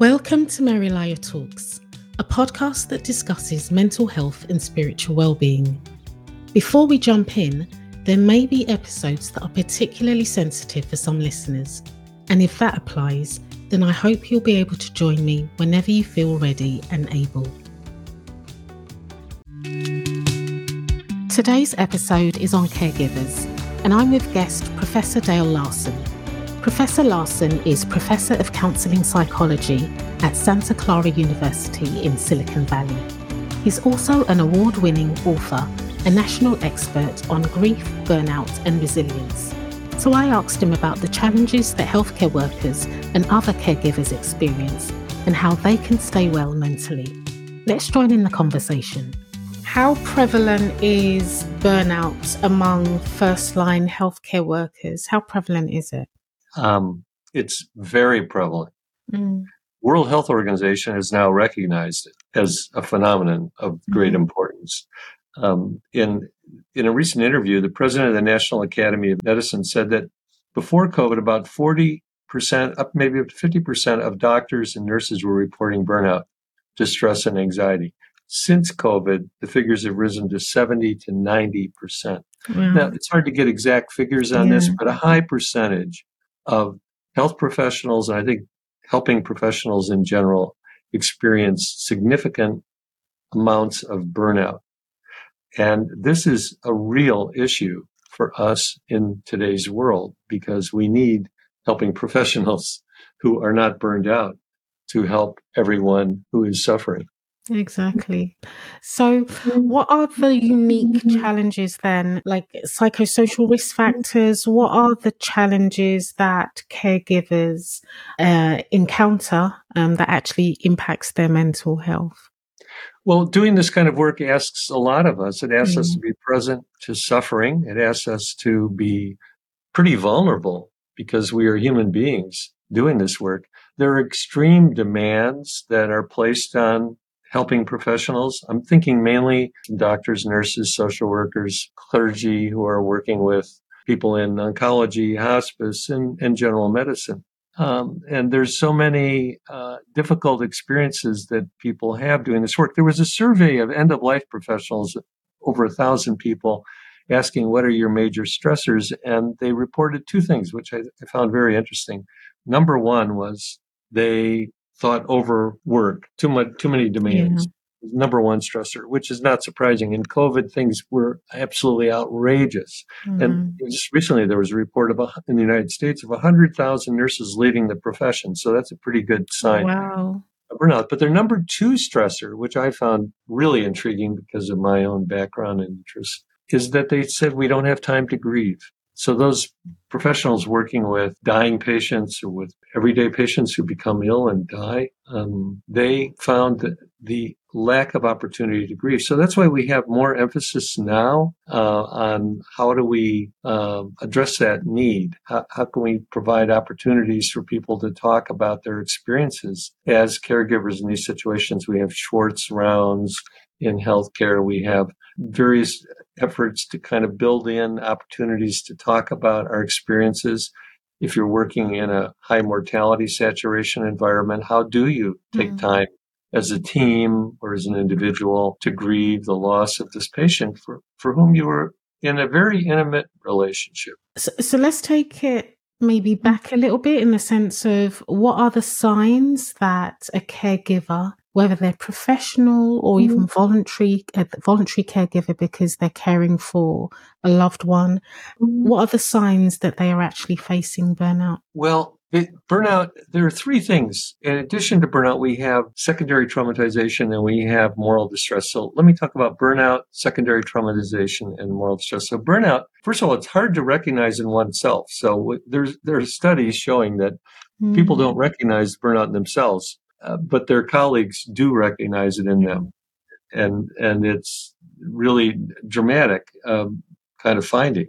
Welcome to MaryLayo Talks, a podcast that discusses mental health and spiritual well-being. Before we jump in, there may be episodes that are particularly sensitive for some listeners, and if that applies, then I hope you'll be able to join me whenever you feel ready and able. Today's episode is on caregivers, and I'm with guest Professor Dale Larson. Professor Larson is Professor of Counseling Psychology at Santa Clara University in Silicon Valley. He's also an award winning author, a national expert on grief, burnout, and resilience. So I asked him about the challenges that healthcare workers and other caregivers experience and how they can stay well mentally. Let's join in the conversation. How prevalent is burnout among first line healthcare workers? How prevalent is it? Um, it's very prevalent. Mm. World Health Organization has now recognized it as a phenomenon of great mm-hmm. importance. Um, in in a recent interview, the president of the National Academy of Medicine said that before COVID, about forty percent, up maybe up to fifty percent of doctors and nurses were reporting burnout, distress, and anxiety. Since COVID, the figures have risen to 70 to 90%. Wow. Now, it's hard to get exact figures on yeah. this, but a high percentage of health professionals, and I think helping professionals in general, experience significant amounts of burnout. And this is a real issue for us in today's world because we need helping professionals who are not burned out to help everyone who is suffering. Exactly. So, what are the unique challenges then, like psychosocial risk factors? What are the challenges that caregivers uh, encounter um, that actually impacts their mental health? Well, doing this kind of work asks a lot of us. It asks mm. us to be present to suffering. It asks us to be pretty vulnerable because we are human beings doing this work. There are extreme demands that are placed on helping professionals. I'm thinking mainly doctors, nurses, social workers, clergy who are working with people in oncology, hospice, and, and general medicine. Um, and there's so many uh, difficult experiences that people have doing this work. There was a survey of end of life professionals, over a thousand people, asking what are your major stressors, and they reported two things, which I, I found very interesting. Number one was they thought overwork, too much, too many demands. Yeah. Number one stressor, which is not surprising. In COVID, things were absolutely outrageous. Mm-hmm. And just recently, there was a report of a, in the United States of 100,000 nurses leaving the profession. So that's a pretty good sign. Wow burnout. But their number two stressor, which I found really intriguing because of my own background and interest, is that they said we don't have time to grieve. So those professionals working with dying patients or with everyday patients who become ill and die, um, they found the lack of opportunity to grieve. So that's why we have more emphasis now uh, on how do we uh, address that need? How, how, can we provide opportunities for people to talk about their experiences as caregivers in these situations? We have Schwartz rounds in healthcare. We have various efforts to kind of build in opportunities to talk about our experiences. If you're working in a high mortality saturation environment, how do you take mm-hmm. time as a team or as an individual to grieve the loss of this patient for, for whom you were in a very intimate relationship? So, so let's take it maybe back a little bit in the sense of what are the signs that a caregiver whether they're professional or mm-hmm. even voluntary, a voluntary caregiver because they're caring for a loved one. Mm-hmm. What are the signs that they are actually facing burnout? Well, it, burnout, there are three things. In addition to burnout, we have secondary traumatization and we have moral distress. So let me talk about burnout, secondary traumatization, and moral distress. So burnout, first of all, it's hard to recognize in oneself. So there's, there are studies showing that people don't recognize burnout in themselves. Uh, but their colleagues do recognize it in them, and and it's really dramatic um, kind of finding.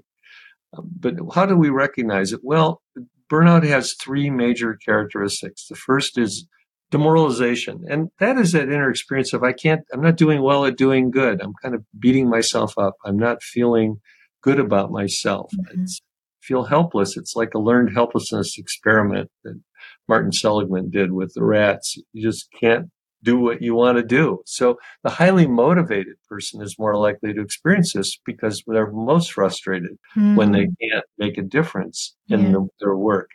But how do we recognize it? Well, burnout has three major characteristics. The first is demoralization, and that is that inner experience of I can't, I'm not doing well at doing good. I'm kind of beating myself up. I'm not feeling good about myself. Mm-hmm. It's feel helpless. It's like a learned helplessness experiment that Martin Seligman did with the rats. You just can't do what you want to do. So the highly motivated person is more likely to experience this because they're most frustrated mm. when they hmm. can't make a difference in yeah. the, their work.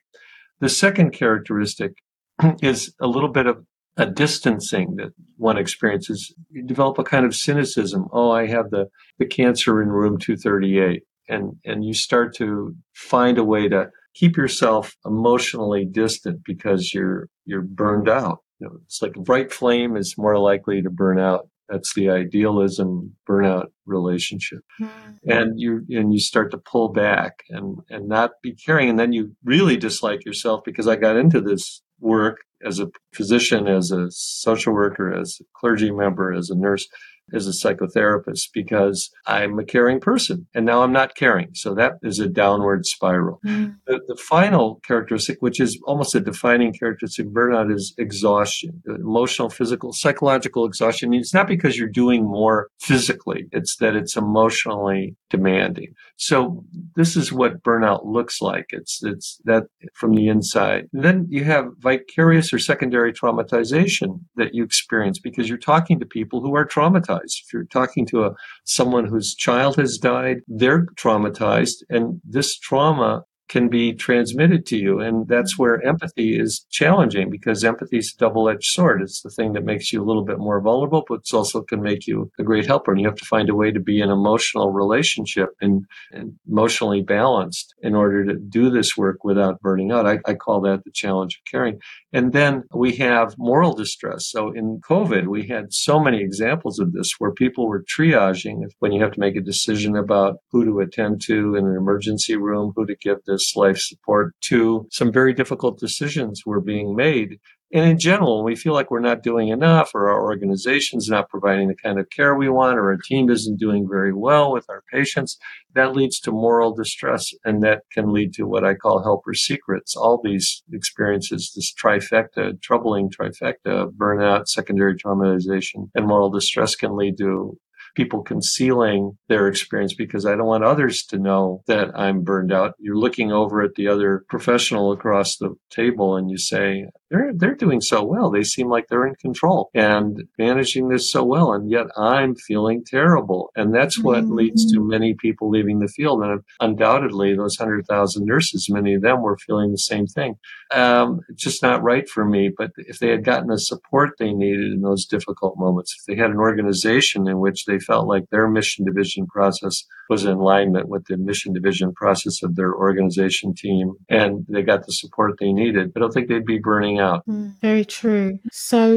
The second characteristic is a little bit of a distancing that one experiences. You develop a kind of cynicism. Oh, I have the, the cancer in room 238. And, and you start to find a way to keep yourself emotionally distant because you're, you're burned out. You know, it's like a bright flame is more likely to burn out. That's the idealism burnout relationship. Mm-hmm. And you and you start to pull back and and not be caring and then you really dislike yourself because I got into this work as a physician, as a social worker, as a clergy member, as a nurse as a psychotherapist because I'm a caring person and now I'm not caring. So that is a downward spiral. Mm. The, the, final characteristic, which is almost a defining characteristic of burnout, is exhaustion, emotional, physical, psychological exhaustion. It's not because you're doing more physically, it's that it's emotionally demanding. So this is what burnout looks like. It's, it's that from the inside. And then you have vicarious or secondary traumatization that you experience because you're talking to people who are traumatized. If you're talking to a someone whose child has died, they're traumatized, and this trauma can be transmitted to you. And that's where empathy is challenging because empathy is a double edged sword. It's the thing that makes you a little bit more vulnerable, but it also can make you a great helper. And you have to find a way to be an emotional relationship and, and emotionally balanced in order to do this work without burning out. I, I call that the challenge of caring. And then we have moral distress. So in COVID, we had so many examples of this where people were triaging when you have to make a decision about who to attend to in an emergency room, who to give this life support to. Some very difficult decisions were being made and in general, we feel like we're not doing enough or our organization's not providing the kind of care we want or our team isn't doing very well with our patients, that leads to moral distress and that can lead to what I call helper secrets. All these experiences, this trifecta, troubling trifecta, burnout, secondary traumatization, and moral distress can lead to people concealing their experience because I don't want others to know that I'm burned out. You're looking over at the other professional across the table and you say, they're, they're doing so well. They seem like they're in control and managing this so well. And yet I'm feeling terrible. And that's what mm-hmm. leads to many people leaving the field. And undoubtedly those hundred thousand nurses, many of them were feeling the same thing. Um, just not right for me. But if they had gotten the support they needed in those difficult moments, if they had an organization in which they felt like their mission division process was in alignment with the mission division process of their organization team and they got the support they needed, I don't think they'd be burning out. Mm, very true. So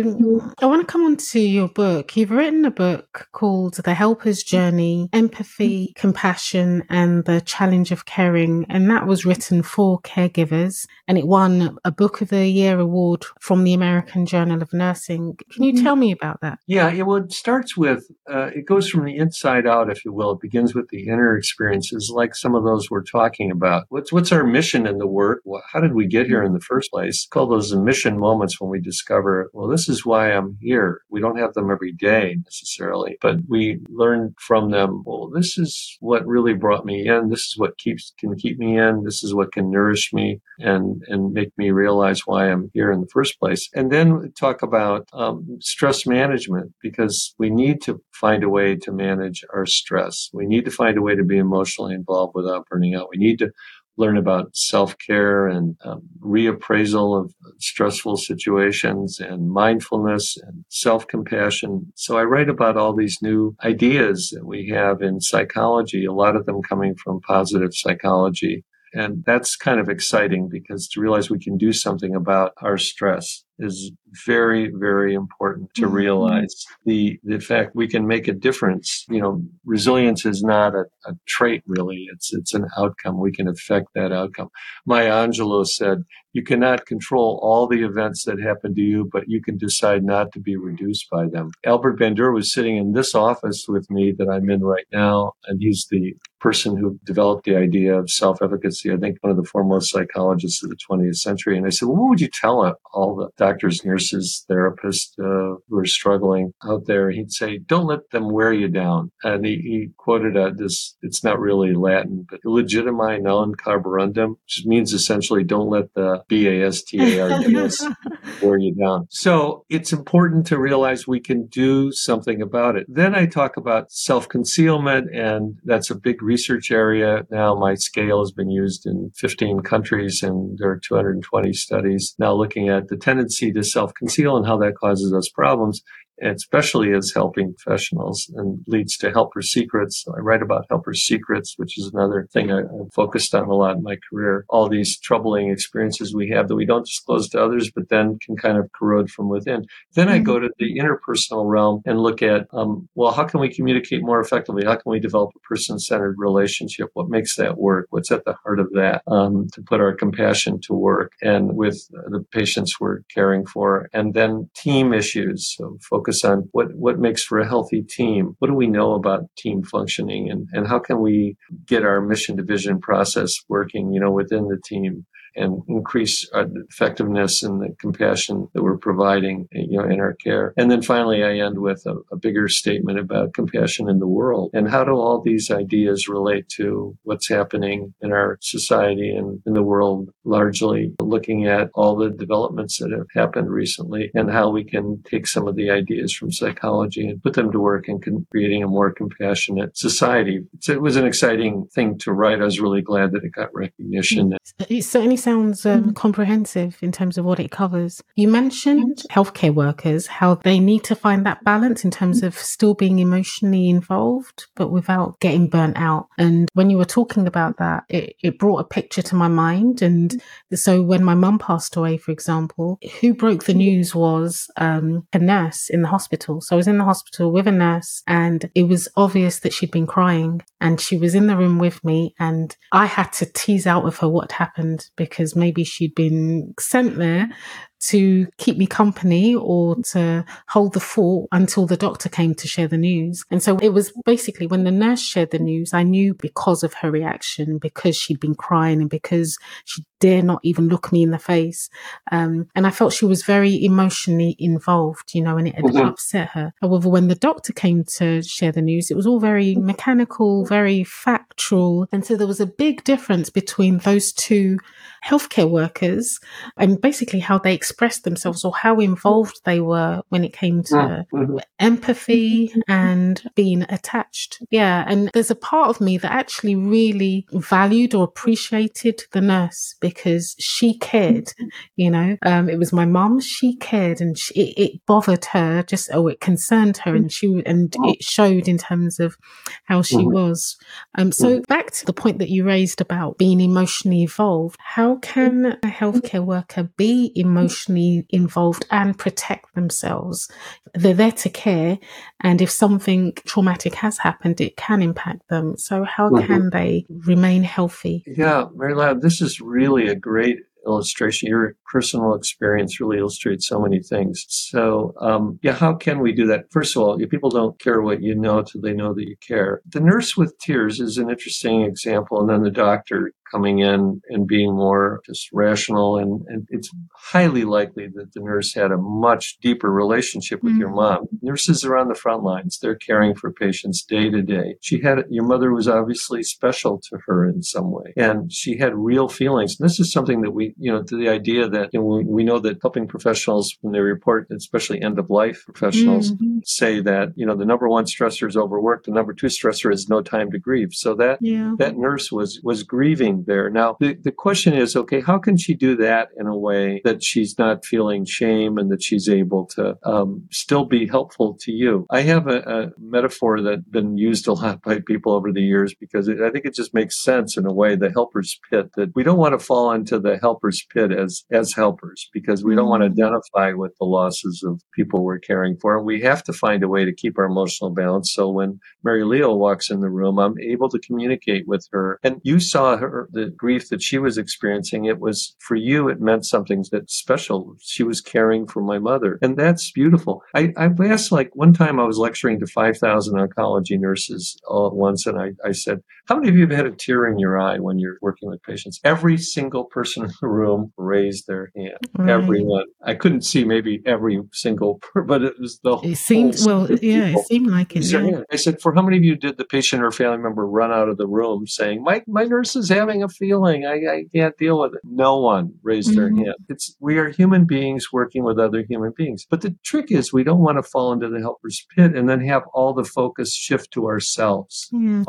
I want to come on to your book. You've written a book called The Helper's Journey Empathy, Compassion, and the Challenge of Caring. And that was written for caregivers and it won a Book of the Year award from the American Journal of Nursing. Can you mm-hmm. tell me about that? Yeah, it, well, it starts with, uh, it goes from the inside out, if you will. It begins with the inner experiences, like some of those we're talking about. What's, what's our mission in the work? How did we get here in the first place? Call those the mission moments when we discover, well, this is why I'm here. We don't have them every day necessarily, but we learn from them, well, this is what really brought me in. This is what keeps, can keep me in. This is what can nourish me and, and make me realize why I'm here in the first place. And then talk about um, stress management because we need to find a way to manage our stress. We need to find a way to be emotionally involved without burning out. We need to learn about self-care and um, reappraisal of stressful situations and mindfulness and self-compassion. So I write about all these new ideas that we have in psychology, a lot of them coming from positive psychology. And that's kind of exciting because to realize we can do something about our stress is very, very important to mm-hmm. realize the, the fact we can make a difference. You know, resilience is not a, a trait really. It's, it's an outcome. We can affect that outcome. Maya Angelou said, you cannot control all the events that happen to you, but you can decide not to be reduced by them. Albert Bandura was sitting in this office with me that I'm in right now, and he's the person who developed the idea of self-efficacy. I think one of the foremost psychologists of the 20th century. And I said, well, what would you tell all the doctors, nurses, therapists uh, who are struggling out there. He'd say, "Don't let them wear you down." And he, he quoted uh, this. It's not really Latin, but "legitimi non carborundum," which means essentially, "Don't let the B A S T A R D S wear you down." So it's important to realize we can do something about it. Then I talk about self concealment, and that's a big research area now. My scale has been used in 15 countries, and there are 220 studies now looking at the tendency to self conceal and how that causes us problems especially as helping professionals and leads to helper secrets. I write about helper secrets, which is another thing I, have focused on a lot in my career. All these troubling experiences we have that we don't disclose to others, but then can kind of corrode from within. Then I go mm-hmm. to the interpersonal realm and look at, um, well, how can we communicate more effectively? How can we develop a person-centered relationship? What makes that work? What's at the heart of that? Um, to put our compassion to work and with the patients we're caring for. And then team issues. So focus on what, what makes for a healthy team. What do we know about team functioning and, and how can we get our mission to vision process working, you know, within the team? And increase uh, our effectiveness and the compassion that we're providing, you know, in our care. And then finally, I end with a, a bigger statement about compassion in the world and how do all these ideas relate to what's happening in our society and in the world largely looking at all the developments that have happened recently and how we can take some of the ideas from psychology and put them to work in creating a more compassionate society. it was an exciting thing to write. I was really glad that it got recognition. Sounds um, mm. comprehensive in terms of what it covers. You mentioned mm. healthcare workers, how they need to find that balance in terms of still being emotionally involved, but without getting burnt out. And when you were talking about that, it, it brought a picture to my mind. And so when my mum passed away, for example, who broke the news was um, a nurse in the hospital. So I was in the hospital with a nurse and it was obvious that she'd been crying and she was in the room with me and I had to tease out of her what happened because because maybe she'd been sent there to keep me company or to hold the fort until the doctor came to share the news. And so it was basically when the nurse shared the news, I knew because of her reaction, because she'd been crying and because she dare not even look me in the face. Um, and I felt she was very emotionally involved, you know, and it had mm-hmm. upset her. However, when the doctor came to share the news, it was all very mechanical, very factual. And so there was a big difference between those two healthcare workers and basically how they expressed themselves or how involved they were when it came to mm-hmm. empathy and being attached. Yeah. And there's a part of me that actually really valued or appreciated the nurse because she cared, you know, um, it was my mom. She cared and she, it, it, bothered her just, oh, it concerned her and she, and it showed in terms of how she mm-hmm. was. Um, so back to the point that you raised about being emotionally evolved, how can a healthcare worker be emotionally involved and protect themselves? They're there to care. And if something traumatic has happened, it can impact them. So how mm-hmm. can they remain healthy? Yeah, MaryLayo, this is really a great illustration. Your personal experience really illustrates so many things. So, um, yeah, how can we do that? First of all, people don't care what you know till they know that you care. The nurse with tears is an interesting example, and then the doctor coming in and being more just rational. And, and it's highly likely that the nurse had a much deeper relationship with mm-hmm. your mom. Nurses are on the front lines. They're caring for patients day to day. She had, your mother was obviously special to her in some way and she had real feelings. And this is something that we, you know, to the idea that you know, we, we, know that helping professionals when they report, especially end of life professionals mm-hmm. say that, you know, the number one stressor is overwork. The number two stressor is no time to grieve. So that, yeah. that nurse was, was grieving there. Now, the, the question is, okay, how can she do that in a way that she's not feeling shame and that she's able to um, still be helpful to you? I have a, a, metaphor that's been used a lot by people over the years because it, I think it just makes sense in a way, the helper's pit, that we don't want to fall into the helper's pit as, as helpers because we don't want to mm-hmm. identify with the losses of people we're caring for. We have to find a way to keep our emotional balance. So when MaryLayo walks in the room, I'm able to communicate with her. And you saw her, the grief that she was experiencing, it was for you, it meant something that's special. She was caring for my mother. And that's beautiful. I, I've asked like one time I was lecturing to 5,000 oncology nurses all at once. And I, I said, how many of you have had a tear in your eye when you're working with patients? Every single person in the room raised their hand. Right. Everyone. I couldn't see maybe every single, but it was the. It seemed well. Yeah, it seemed like it. Yeah. I said, for how many of you did the patient or family member run out of the room saying, "My my nurse is having a feeling. I, I can't deal with it." No one raised mm-hmm. their hand. It's we are human beings working with other human beings. But the trick is we don't want to fall into the helper's pit and then have all the focus shift to ourselves. Yeah,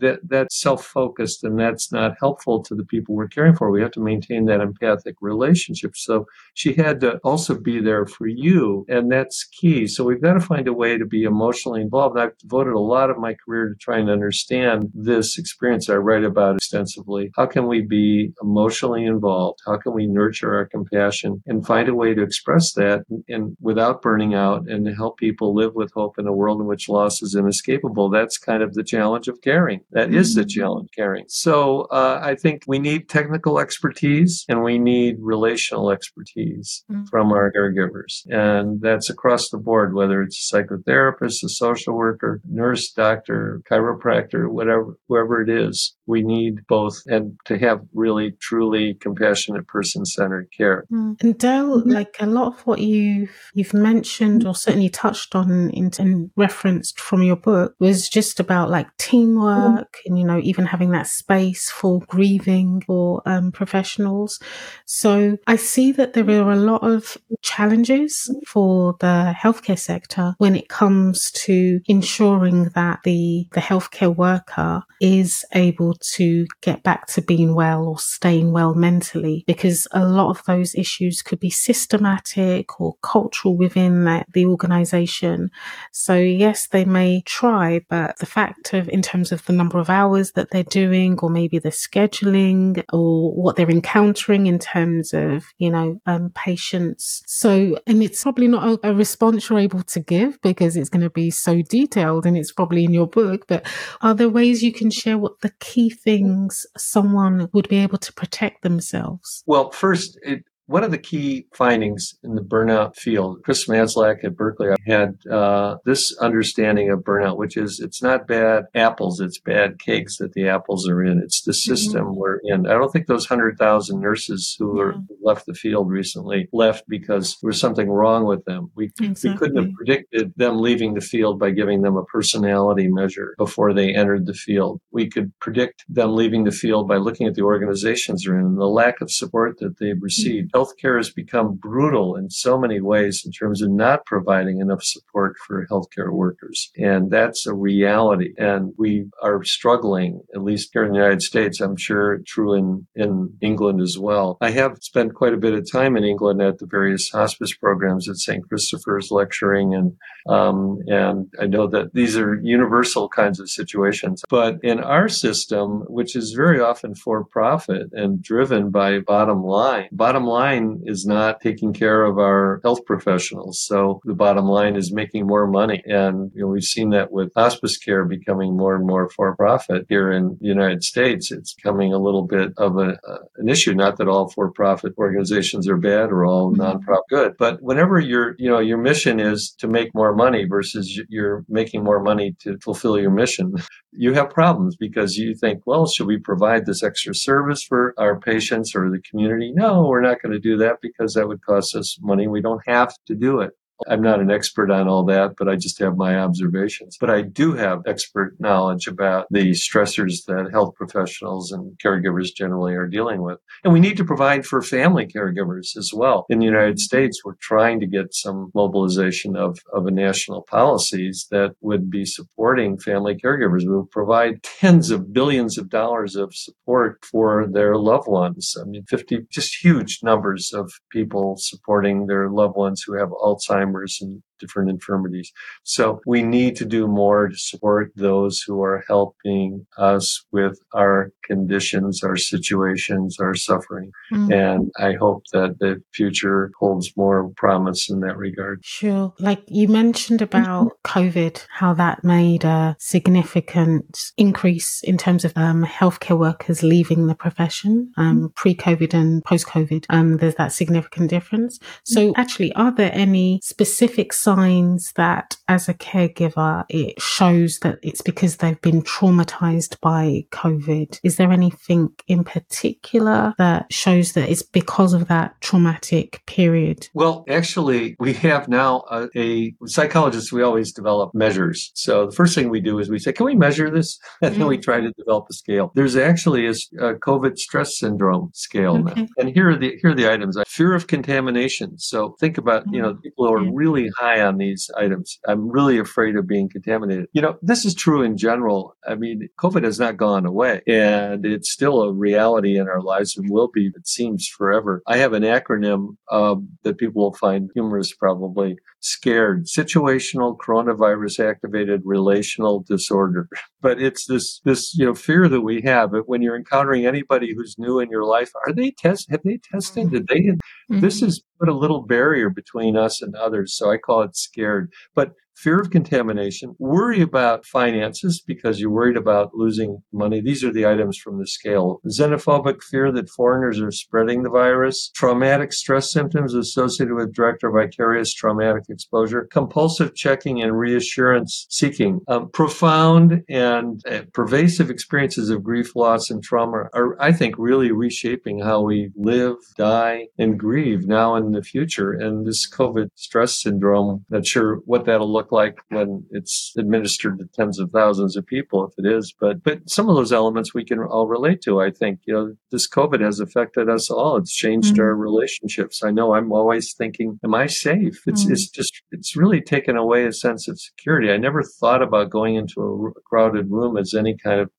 that that's self focused and that's not helpful to the people we're caring for. We have to maintain that empathic relationship. So she had to also be there for you, and that's key. So we've got to find a way to be emotionally involved. I've devoted a lot of my career to trying to understand this experience I write about extensively. How can we be emotionally involved? How can we nurture our compassion and find a way to express that and without burning out and to help people live with hope in a world in which loss is inescapable? That's kind of the challenge of caring. That is the mm-hmm. challenge caring. So uh, I think we need technical expertise and we need relational expertise mm-hmm. from our caregivers. And that's across the board, whether it's a psychotherapist, a social worker, nurse, doctor, chiropractor, whatever, whoever it is. We need both and to have really, truly compassionate person centered care. Mm. And Dale, mm-hmm. like a lot of what you've, you've mentioned or certainly touched on in, and referenced from your book was just about like teamwork. And, you know, even having that space for grieving for um, professionals. So I see that there are a lot of challenges for the healthcare sector when it comes to ensuring that the, the healthcare worker is able to get back to being well or staying well mentally because a lot of those issues could be systematic or cultural within the, the organization. So yes, they may try, but the fact of in terms of the number of hours that they're doing or maybe the scheduling or what they're encountering in terms of, you know, um, patients. So, and it's probably not a, a response you're able to give because it's going to be so detailed and it's probably in your book, but are there ways you can share what the key things someone would be able to protect themselves? Well, first, it, one of the key findings in the burnout field, Chris Maslach at Berkeley had uh, this understanding of burnout, which is it's not bad apples, it's bad cakes that the apples are in. It's the mm-hmm. system mm-hmm. we're in. I don't think those 100,000 nurses who were left the field recently left because there was something wrong with them. We, exactly. we couldn't have predicted them leaving the field by giving them a personality measure before they entered the field. We could predict them leaving the field by looking at the organizations they're in and the lack of support that they've received. Mm-hmm healthcare has become brutal in so many ways in terms of not providing enough support for healthcare workers. And that's a reality. And we are struggling, at least here in the United States. I'm sure true in, in England as well. I have spent quite a bit of time in England at the various hospice programs at St. Christopher's lecturing and um, and I know that these are universal kinds of situations. But in our system, which is very often for profit and driven by bottom line, bottom line line is not taking care of our health professionals. So the bottom line is making more money. And you know, we've seen that with hospice care becoming more and more for profit here in the United States. It's becoming a little bit of a, uh, an issue. Not that all for profit organizations are bad or all mm-hmm. nonprofit good, but whenever your, you know, your mission is to make more money versus you're making more money to fulfill your mission, you have problems because you think, well, should we provide this extra service for our patients or the community? No, we're not going to do that because that would cost us money. We don't have to do it. I'm not an expert on all that, but I just have my observations. But I do have expert knowledge about the stressors that health professionals and caregivers generally are dealing with. And we need to provide for family caregivers as well. In the United States, we're trying to get some mobilization of, of a national policies that would be supporting family caregivers. We would provide tens of billions of dollars of support for their loved ones. I mean, 50, just huge numbers of people supporting their loved ones who have Alzheimer's Alzheimer's and different infirmities. So we need to do more to support those who are helping us with our conditions, our situations, our suffering. Mm-hmm. And I hope that the future holds more promise in that regard. Sure. Like you mentioned about mm-hmm. COVID, how that made a significant increase in terms of um, healthcare workers leaving the profession um, mm-hmm. pre COVID and post COVID. Um, there's that significant difference. So actually, are there any specific signs that as a caregiver, it shows that it's because they've been traumatized by COVID? Is there anything in particular that shows that it's because of that traumatic period? Well, actually, we have now a, a psychologist, we always develop measures. So the first thing we do is we say, can we measure this? And then we mm-hmm. try to develop a scale. There's actually a, a COVID stress syndrome scale okay. now. And here are the, here are the items. Fear of contamination. So think about, you know, mm-hmm. people who are really high on these items. I'm really afraid of being contaminated. You know, this is true in general. I mean, COVID has not gone away and it's still a reality in our lives and will be, it seems, forever. I have an acronym um, that people will find humorous probably scared. Situational coronavirus activated relational disorder. But it's this this you know fear that we have when you're encountering anybody who's new in your life are they test have they tested? Did they mm-hmm. this has put a little barrier between us and others so i call it scared. But fear of contamination, worry about finances because you're worried about losing money. These are the items from the scale. Xenophobic fear that foreigners are spreading the virus, traumatic stress symptoms associated with direct or vicarious traumatic exposure, compulsive checking and reassurance seeking, um, profound and uh, pervasive experiences of grief, loss, and trauma are, I think, really reshaping how we live, die, and grieve now and in the future. And this COVID stress syndrome, not sure what that'll look look like when it's administered to tens of thousands of people, if it is. But but some of those elements we can all relate to. I think you know this COVID has affected us all. It's changed mm-hmm. our relationships. I know I'm always thinking, am I safe? It's mm-hmm. it's just it's really taken away a sense of security. I never thought about going into a crowded room as any kind of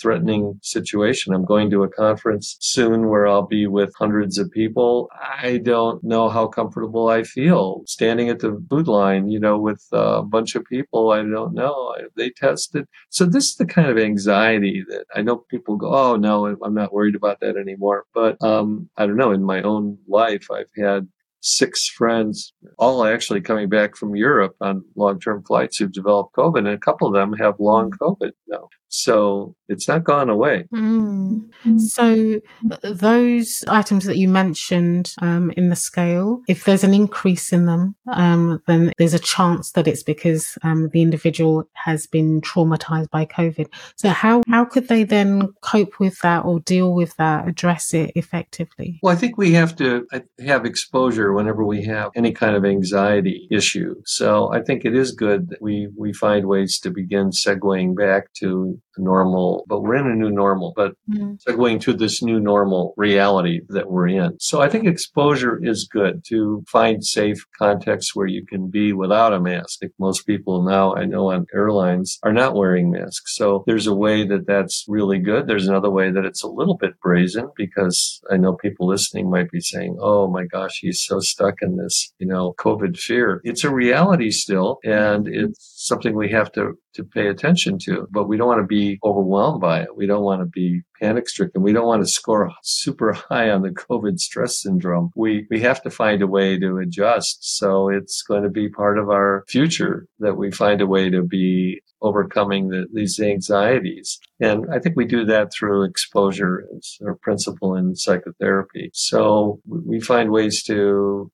threatening situation. I'm going to a conference soon where I'll be with hundreds of people. I don't know how comfortable I feel standing at the food line, you know, with a bunch of people. I don't know. They tested. So this is the kind of anxiety that I know people go, Oh no, I'm not worried about that anymore. But, um, I don't know. In my own life, I've had six friends, all actually coming back from Europe on long term flights who've developed COVID, and a couple of them have long COVID now. So it's not gone away. Mm. So those items that you mentioned um, in the scale, if there's an increase in them, um, then there's a chance that it's because um, the individual has been traumatized by COVID. So how how could they then cope with that or deal with that, address it effectively? Well, I think we have to uh, have exposure whenever we have any kind of anxiety issue. So I think it is good that we we find ways to begin segueing back to normal, but we're in a new normal, but mm-hmm. segueing to this new normal reality that we're in. So I think exposure is good to find safe contexts where you can be without a mask. Like most people now I know on airlines are not wearing masks. So there's a way that that's really good. There's another way that it's a little bit brazen because I know people listening might be saying, Oh my gosh, he's so stuck in this, you know, COVID fear. It's a reality still and mm-hmm. it's something we have to to pay attention to, but we don't want to be overwhelmed by it. We don't want to be panic stricken. We don't want to score super high on the COVID stress syndrome. We, we have to find a way to adjust. So it's going to be part of our future that we find a way to be overcoming the, these anxieties. And I think we do that through exposure as a principle in psychotherapy. So we find ways to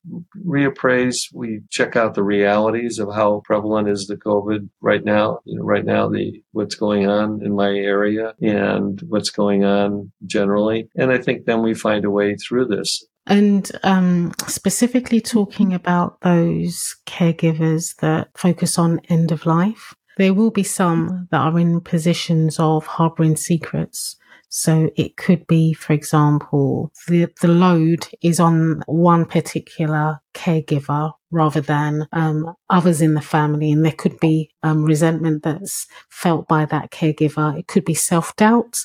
reappraise. We check out the realities of how prevalent is the COVID right now. You know, right now, the what's going on in my area and what's going on generally. And I think then we find a way through this. And um, specifically talking about those caregivers that focus on end of life, there will be some that are in positions of harboring secrets. So it could be, for example, the, the load is on one particular caregiver rather than um, others in the family. And there could be um, resentment that's felt by that caregiver. It could be self doubt,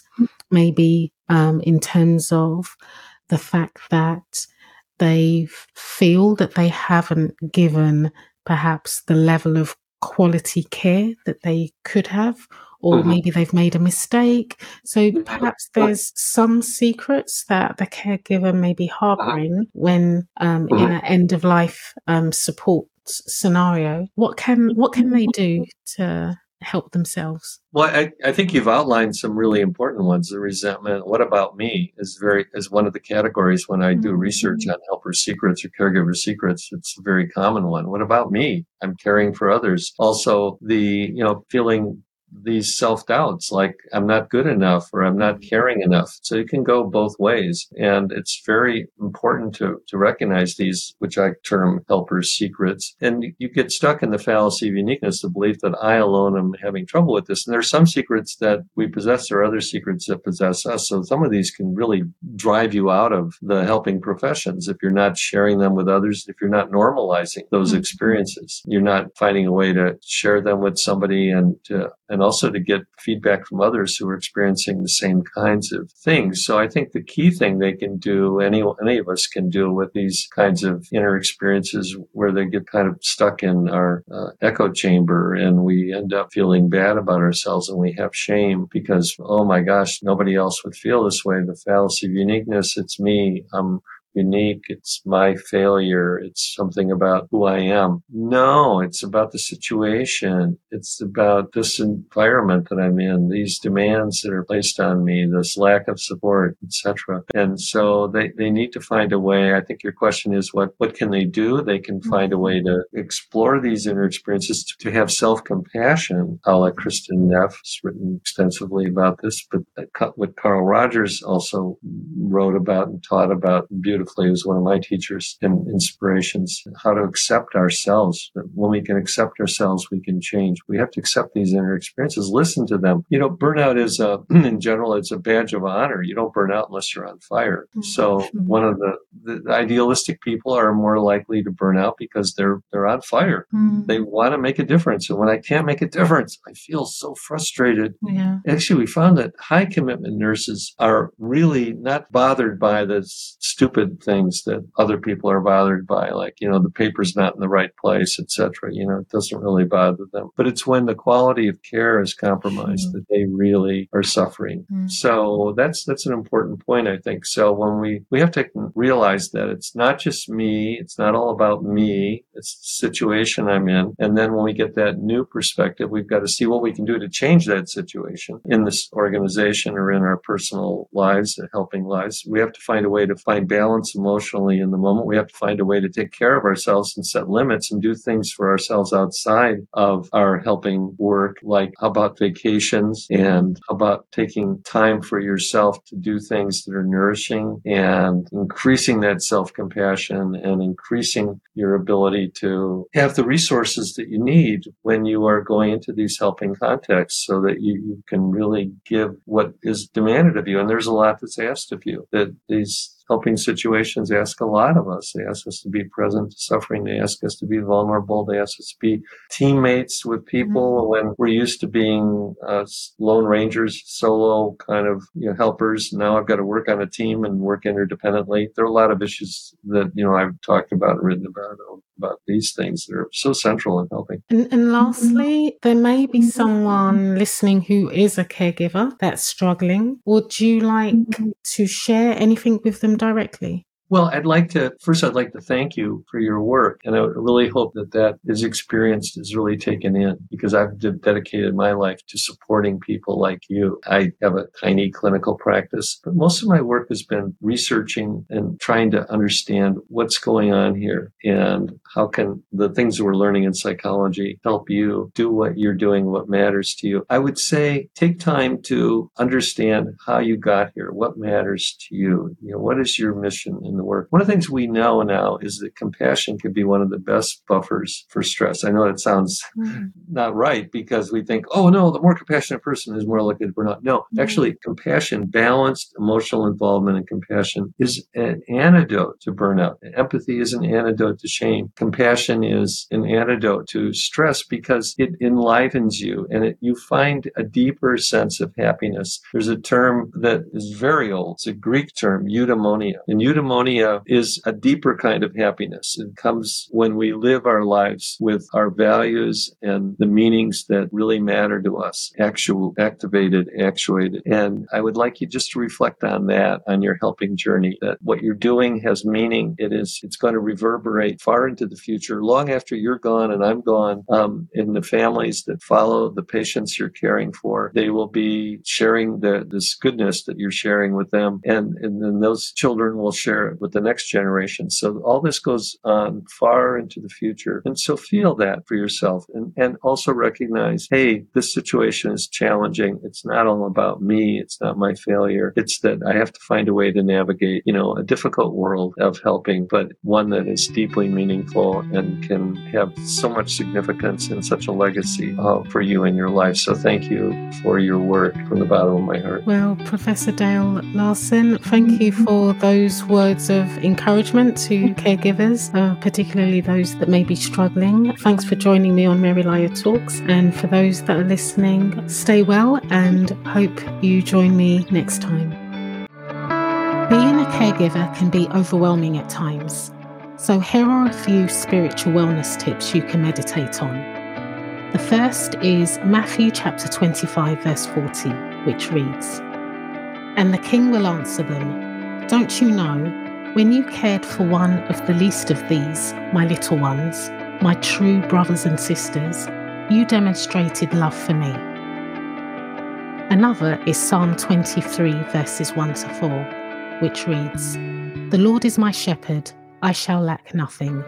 maybe um, in terms of the fact that they feel that they haven't given perhaps the level of quality care that they could have, or mm-hmm. maybe they've made a mistake. So mm-hmm. perhaps there's some secrets that the caregiver may be uh-huh. harboring when um, mm-hmm. in an end of life um, support scenario. What can what can they do to help themselves? Well, I, I think you've outlined some really important ones. The resentment, what about me, is very is one of the categories when I do mm-hmm. research on helper secrets or caregiver secrets. It's a very common one. What about me? I'm caring for others. Also, the you know feeling these self doubts like I'm not good enough or I'm not caring enough. So it can go both ways. And it's very important to, to recognize these, which I term helpers' secrets. And you get stuck in the fallacy of uniqueness, the belief that I alone am having trouble with this. And there's some secrets that we possess, there are other secrets that possess us. So some of these can really drive you out of the helping professions if you're not sharing them with others, if you're not normalizing those mm-hmm. experiences, you're not finding a way to share them with somebody and to and also to get feedback from others who are experiencing the same kinds of things. So I think the key thing they can do, any, any of us can do with these kinds of inner experiences where they get kind of stuck in our uh, echo chamber and we end up feeling bad about ourselves and we have shame because, oh my gosh, nobody else would feel this way. The fallacy of uniqueness, it's me. I'm unique. It's my failure. It's something about who I am. No, it's about the situation. It's about this environment that I'm in, these demands that are placed on me, this lack of support, etc. And so they, they need to find a way. I think your question is what, what can they do? They can find a way to explore these inner experiences, to, to have self-compassion. A la Kristin Neff has written extensively about this, but uh, what Carl Rogers also wrote about and taught about beautifully beautifully was one of my teachers and inspirations, how to accept ourselves. When we can accept ourselves, we can change. We have to accept these inner experiences, listen to them. You know, burnout is a, in general, it's a badge of honor. You don't burn out unless you're on fire. Mm-hmm. So one of the, the, idealistic people are more likely to burn out because they're, they're on fire. Mm-hmm. They want to make a difference. And when I can't make a difference, I feel so frustrated. Yeah. Actually, we found that high commitment nurses are really not bothered by the stupid things that other people are bothered by, like, you know, the paper's not in the right place, etc. You know, it doesn't really bother them. But it's when the quality of care is compromised mm-hmm. that they really are suffering. Mm-hmm. So that's that's an important point, I think. So when we we have to realize that it's not just me, it's not all about me, it's the situation I'm in. And then when we get that new perspective, we've got to see what we can do to change that situation in this organization or in our personal lives, helping lives. We have to find a way to find balance emotionally in the moment. We have to find a way to take care of ourselves and set limits and do things for ourselves outside of our helping work, like how about vacations and how about taking time for yourself to do things that are nourishing and increasing that self compassion and increasing your ability to have the resources that you need when you are going into these helping contexts so that you, you can really give what is demanded of you. And there's a lot that's asked of you that these helping situations ask a lot of us. They ask us to be present to suffering. They ask us to be vulnerable. They ask us to be teammates with people mm-hmm. when we're used to being uh, lone rangers, solo kind of you know, helpers. Now I've got to work on a team and work interdependently. There are a lot of issues that, you know, I've talked about and written about about these things that are so central in helping. And, and mm-hmm. lastly, there may be mm-hmm. someone listening who is a caregiver that's struggling. Would you like mm-hmm. to share anything with them directly? Well, I'd like to, first, I'd like to thank you for your work. And I really hope that that is experienced, is really taken in because I've dedicated my life to supporting people like you. I have a tiny clinical practice, but most of my work has been researching and trying to understand what's going on here and how can the things we're learning in psychology help you do what you're doing, what matters to you. I would say take time to understand how you got here, what matters to you. You know, what is your mission in the work. One of the things we know now is that compassion can be one of the best buffers for stress. I know that sounds mm-hmm. not right because we think, oh no, the more compassionate person is more likely to burn out. No, mm-hmm. actually, compassion, balanced emotional involvement and compassion is an antidote to burnout. Empathy is an antidote to shame. Compassion is an antidote to stress because it enlivens you and it, you find a deeper sense of happiness. There's a term that is very old. It's a Greek term, eudaimonia. And eudaimonia is a deeper kind of happiness. It comes when we live our lives with our values and the meanings that really matter to us, actual, activated, actuated. And I would like you just to reflect on that on your helping journey, that what you're doing has meaning. It is, it's going to reverberate far into the future, long after you're gone and I'm gone, um, in the families that follow the patients you're caring for. They will be sharing the, this goodness that you're sharing with them. And, and then those children will share it with the next generation. So all this goes on far into the future. And so feel that for yourself and, and also recognize, hey, this situation is challenging. It's not all about me. It's not my failure. It's that I have to find a way to navigate, you know, a difficult world of helping, but one that is deeply meaningful and can have so much significance and such a legacy uh, for you in your life. So thank you for your work from the bottom of my heart. Well, Professor Dale Larson, thank you for those words of encouragement to caregivers, uh, particularly those that may be struggling. Thanks for joining me on MaryLayo Talks. And for those that are listening, stay well and hope you join me next time. Being a caregiver can be overwhelming at times. So, here are a few spiritual wellness tips you can meditate on. The first is Matthew chapter 25, verse 40, which reads And the king will answer them, Don't you know, when you cared for one of the least of these, my little ones, my true brothers and sisters, you demonstrated love for me. Another is Psalm 23, verses 1 to 4, which reads The Lord is my shepherd I shall lack nothing.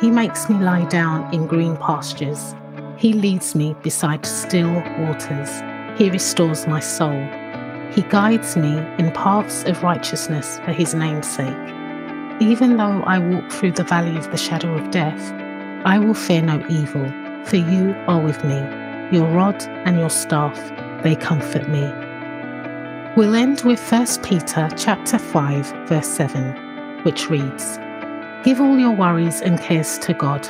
He makes me lie down in green pastures. He leads me beside still waters. He restores my soul. He guides me in paths of righteousness for his name's sake. Even though I walk through the valley of the shadow of death, I will fear no evil, for you are with me. Your rod and your staff, they comfort me. We'll end with 1 Peter chapter 5 verse 7, which reads: Give all your worries and cares to God,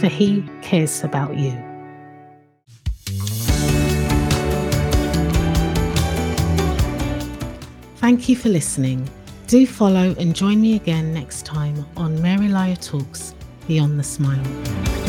for He cares about you. Thank you for listening. Do follow and join me again next time on MaryLayo Talks Beyond the Smile.